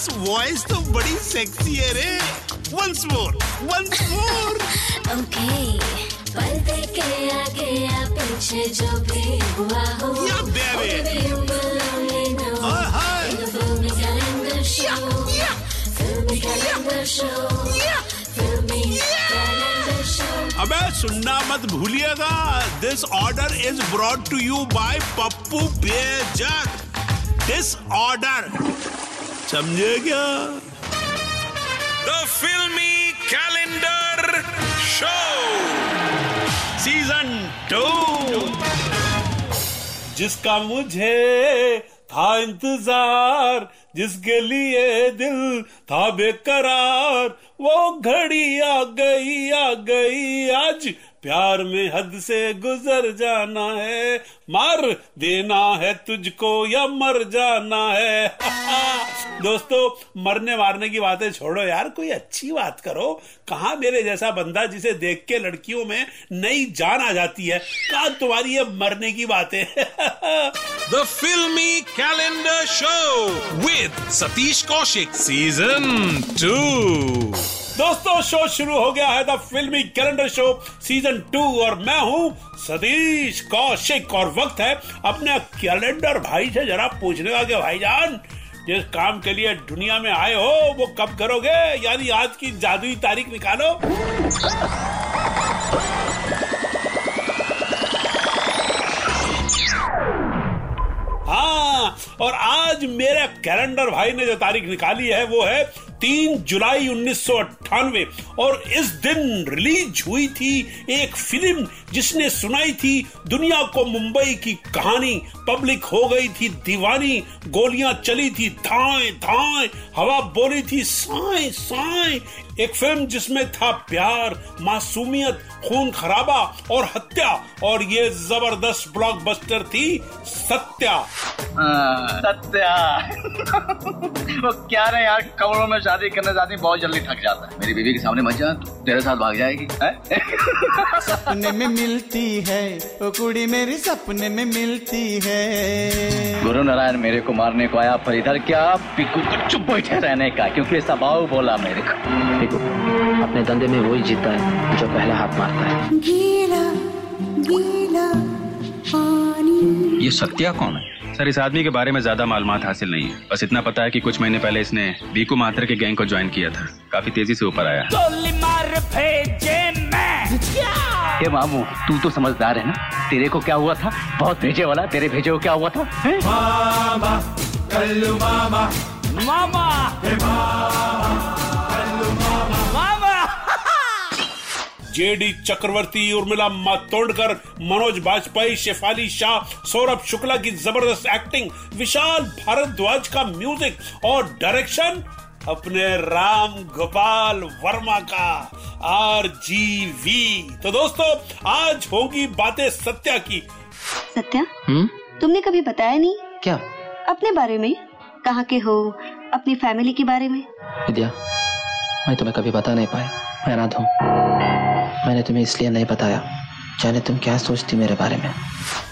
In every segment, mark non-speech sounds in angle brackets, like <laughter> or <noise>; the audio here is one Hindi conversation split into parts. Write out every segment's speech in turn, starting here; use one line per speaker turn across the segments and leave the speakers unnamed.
मैक्स वॉइस तो बड़ी सेक्सी है रे। Once more once more
okay पलटे के आगे या पीछे जो भी हुआ हो या बेबी
अबे सुनना मत भूलिएगा। This order is brought to you by Pappu Bejak this order समझे क्या? द फिल्मी कैलेंडर शो सीज़न टू जिसका मुझे था इंतज़ार जिसके लिए दिल था बेकरार वो घड़ी आ गई आ गई। आज प्यार में हद से गुजर जाना है। मार देना है तुझको या मर जाना है। <laughs> <laughs> दोस्तों मरने मारने की बातें छोड़ो यार कोई अच्छी बात करो। कहा मेरे जैसा बंदा जिसे देख के लड़कियों में नई जान आ जाती है? कहा तुम्हारी ये मरने की बातें?
The Filmy Calendar Show with Satish Kaushik Season 2.
दोस्तों शो शुरू हो गया है द फिल्मी कैलेंडर शो सीज़न टू और मैं हूँ सतीश कौशिक और वक्त है अपने कैलेंडर भाई से जरा पूछने का कि भाईजान जिस काम के लिए दुनिया में आए हो, वो कब करोगे? यानी आज की जादुई तारीख निकालो। हाँ और आज मेरे कैलेंडर भाई ने जो तारीख निकाली है, वो है तीन जुलाई उन्नीस और इस दिन रिलीज़ हुई थी एक फ़िल्म जिसने सुनाई थी दुनिया को मुंबई की कहानी। पब्लिक हो गई थी दीवानी, गोलियाँ चली थी धाए धाए, हवा बोली थी साए साए। एक फ़िल्म जिसमें था प्यार, मासूमियत, खून खराबा और हत्या। और ये ज़बरदस्त ब्लॉकबस्टर थी सत्या।
सत्या। <laughs> वो क्या ना यार, कमरों में शादी करने जाती, बहुत जल्दी थक जाता है। मेरी बीवी के सामने मत जा तेरे साथ भाग जाएगी हैं?
सपने में मिलती है वो कुड़ी मेरी सपने में मिलती है।
गुरु नारायण मेरे को मारने को आया पर इधर क्या पिकू को चुप बैठे रहने का क्योंकि स्वभाव बोला मेरे को।
देखो अपने धंधे में वही जीता है जो पहला हाथ मारता है।
गीला गीला पानी।
ये सत्या कौन है? सर इस आदमी के बारे में ज़्यादा मालूम हासिल नहीं है। बस इतना पता है कि कुछ महीने पहले इसने बीकू मात्र के गैंग को ज्वाइन किया था। काफ़ी तेज़ी से ऊपर आया।
ये मामू तू तो समझदार है ना? तेरे को क्या हुआ था? बहुत भेजे वाला तेरे भेजे को क्या हुआ था? हैं?
जेडी चक्रवर्ती उर्मिला मातोंडकर मनोज बाजपेयी शेफाली शाह सौरभ शुक्ला की ज़बरदस्त एक्टिंग विशाल भारद्वाज का म्यूज़िक और डायरेक्शन अपने राम गोपाल वर्मा का आर जी वी तो दोस्तों आज होगी बातें सत्या की।
सत्या?
हम्म?
तुमने कभी बताया नहीं?
क्या?
अपने बारे में? कहाँ के हो? अपनी फैमिली के बारे में?
विद्या मैं तुम्हें कभी बता नहीं पाया। मैं अनाथ हूँ। मैंने तुम्हें इसलिए नहीं बताया। जाने तुम क्या सोचती मेरे बारे में।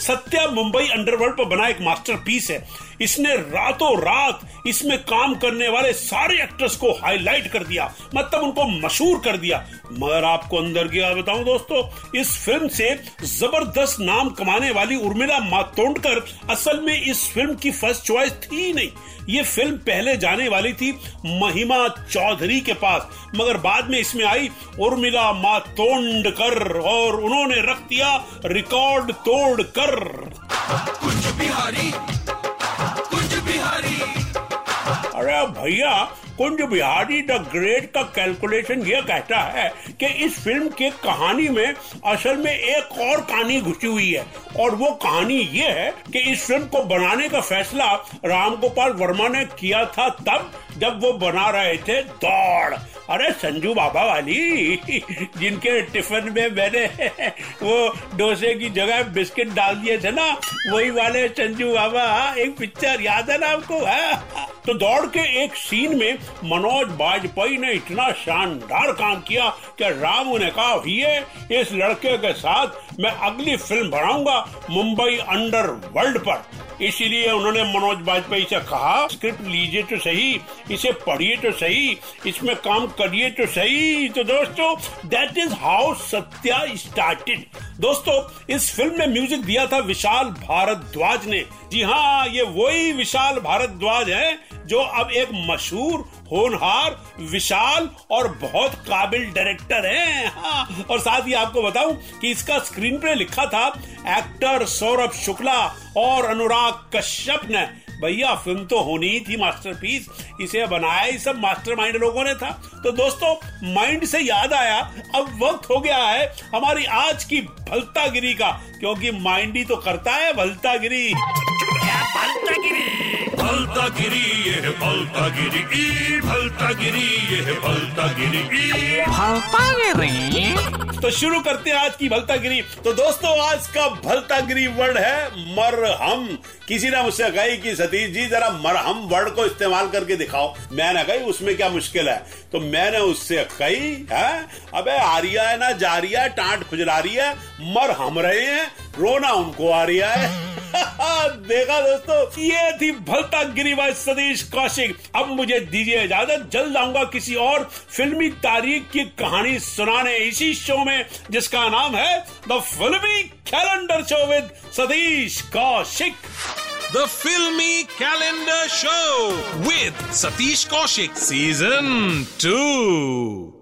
सत्या मुंबई अंडरवर्ल्ड पर बना एक मास्टरपीस है। इसने रातों रात इसमें काम करने वाले सारे एक्टर्स को हाईलाइट कर दिया मतलब उनको मशहूर कर दिया। मगर आपको अंदर की बात बताऊँ दोस्तों, इस फ़िल्म से ज़बरदस्त नाम कमाने वाली उर्मिला मातोंडकर असल में इस फ़िल्म की फ़र्स्ट चॉइस थी नहीं। ये फ़िल्म पहले जाने वाली थी महिमा चौधरी के पास। मगर बाद में इसमें आई उर्मिला मातोंडकर और उन्होंने रख दिया रिकॉर्ड तोड़ कर
कुंज बिहारी
भैया कुंज बिहारी द ग्रेट का कैलकुलेशन ये कहता है कि इस फ़िल्म के कहानी में असल में एक और कहानी घुसी हुई है। और वो कहानी ये है कि इस फ़िल्म को बनाने का फैसला राम गोपाल वर्मा ने किया था तब जब वो बना रहे थे दौड़। अरे, संजू बाबा वाली, जिनके टिफ़िन में मैंने वो डोसे की जगह बिस्किट डाल दिए थे ना, वही वाले संजू बाबा, एक पिक्चर याद है ना आपको? है। तो दौड़ के एक सीन में मनोज बाजपेयी ने इतना शानदार काम किया कि राम ने कहा, ये इस लड़के के साथ मैं अगली फ़िल्म बनाऊँगा मुंबई अंडर वर्ल्ड पर। इसीलिए उन्होंने मनोज बाजपेयी से कहा, स्क्रिप्ट लीजिए तो सही, इसे पढ़िए तो सही, इसमें काम करिए तो सही। तो दोस्तों that is how Satya started दोस्तों, इस फ़िल्म में म्यूज़िक दिया था विशाल भारद्वाज ने। जी हाँ ये वही विशाल भारद्वाज है जो अब एक मशहूर, होनहार, विशाल और बहुत काबिल डायरेक्टर हैं। हाँ और साथ ही आपको बताऊँ कि इसका स्क्रीन प्ले लिखा था एक्टर सौरभ शुक्ला और अनुराग कश्यप ने। भैया फ़िल्म तो होनी ही थी मास्टरपीस इसे बनाया ही सब मास्टरमाइंड लोगों ने था। तो दोस्तों माइंड से याद आया, अब वक्त हो गया है हमारी आज की भलतागिरी का, क्योंकि माइंड ही तो करता है भलतागिरी।
भलता गिरी ये भलता गिरी ई भलता गिरी ये भलता गिरी ई
तो शुरू करते हैं आज की भलतागिरी। तो दोस्तों आज का भलता गिरी वर्ड है मरहम। किसी ने मुझसे कही कि सतीश जी जरा मरहम वर्ड को इस्तेमाल करके दिखाओ। मैंने कही उसमें क्या मुश्किल है? तो मैंने उससे कही है? अबे आ रही है ना जा रही है टांट खुजला रही है। मर हम रहे हैं रोना उनको आ रही है। <laughs> देखा दोस्तों ये थी भलता गिरीबाई सतीश कौशिक। अब मुझे दीजिए इजाज़त जल्द आऊँगा किसी और फिल्मी तारीख की कहानी सुनाने इसी शो में जिसका नाम है the Filmy Calendar Show with Satish Kaushik.
The Filmy Calendar Show with Satish Kaushik Season 2.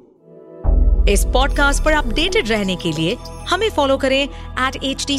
इस पॉडकास्ट पर अपडेटेड रहने के लिए हमें फॉलो करें एट एच डी